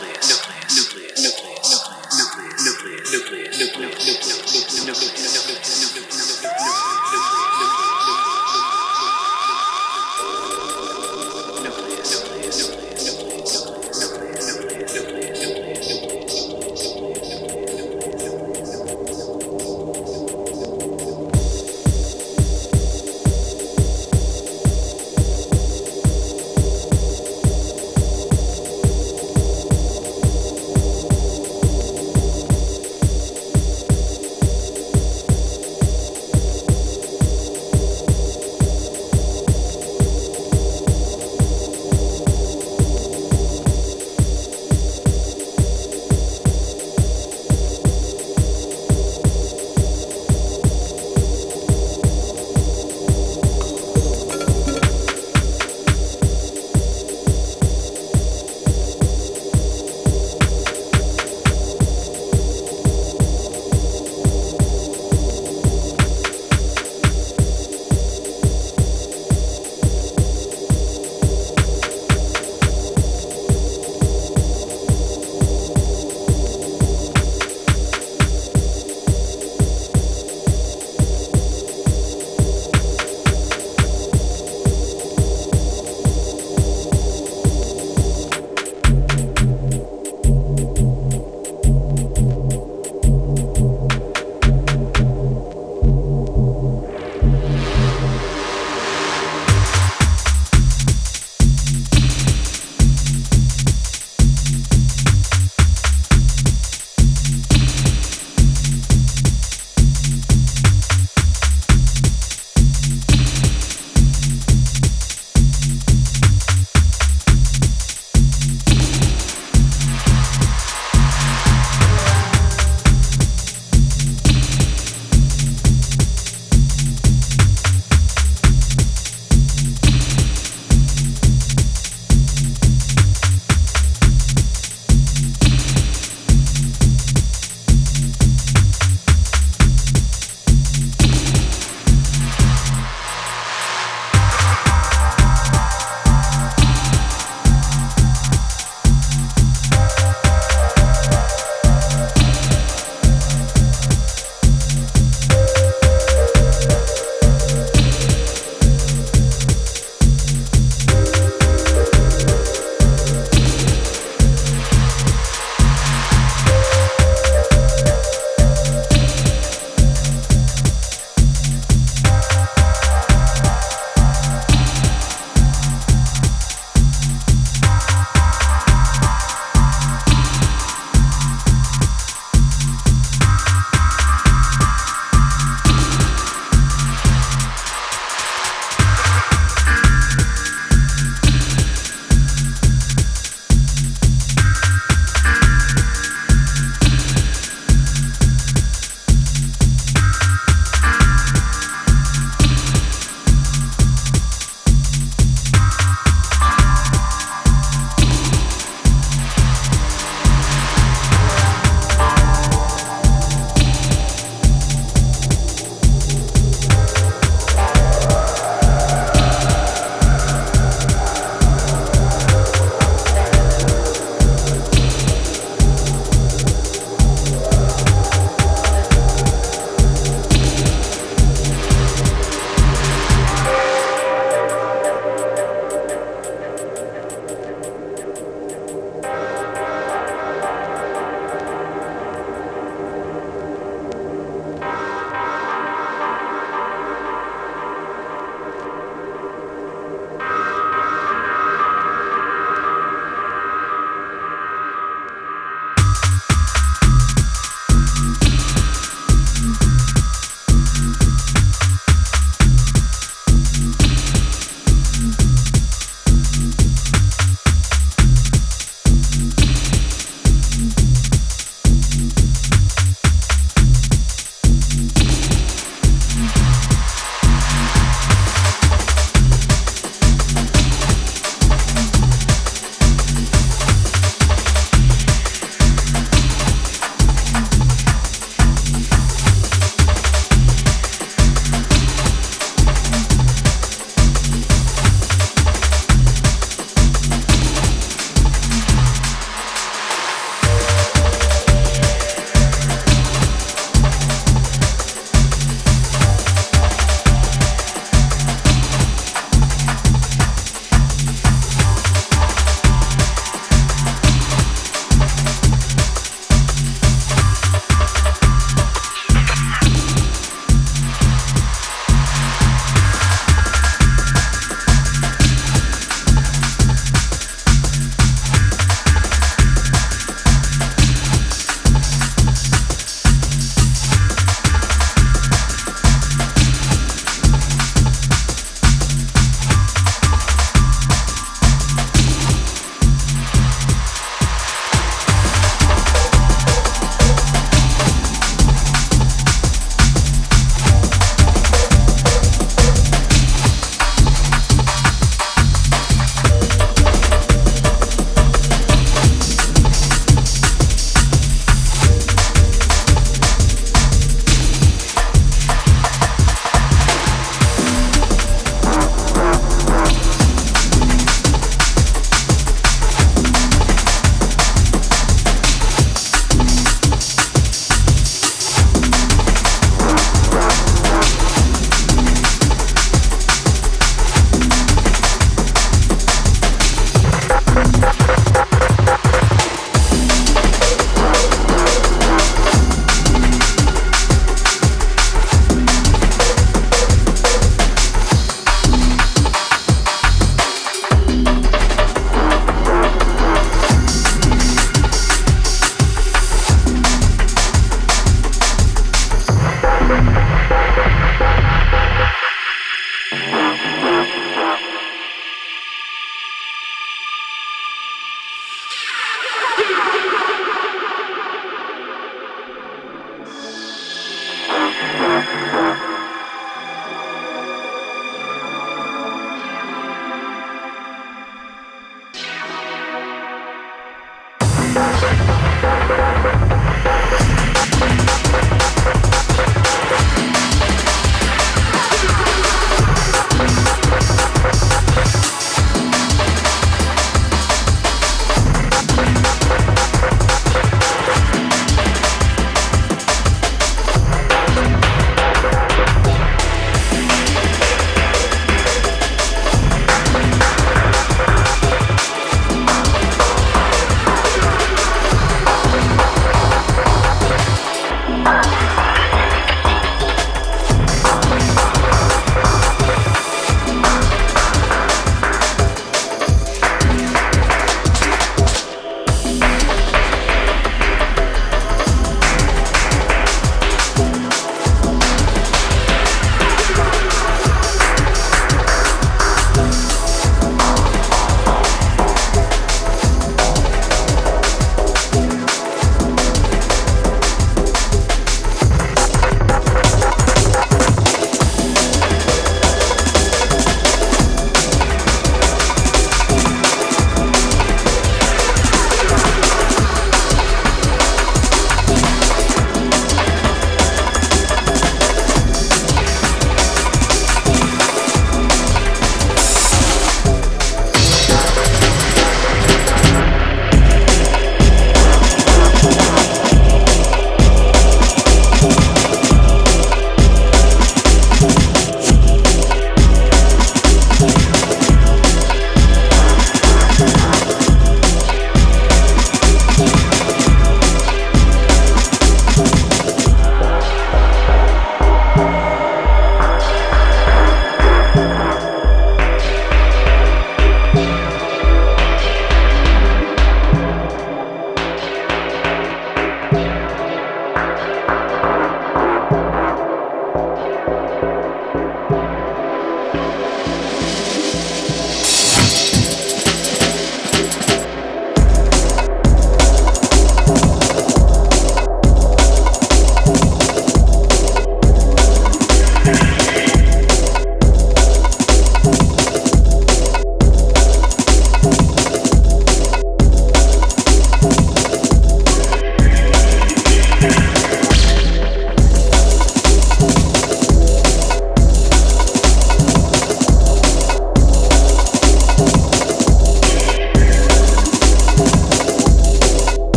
nucleus. nucleus.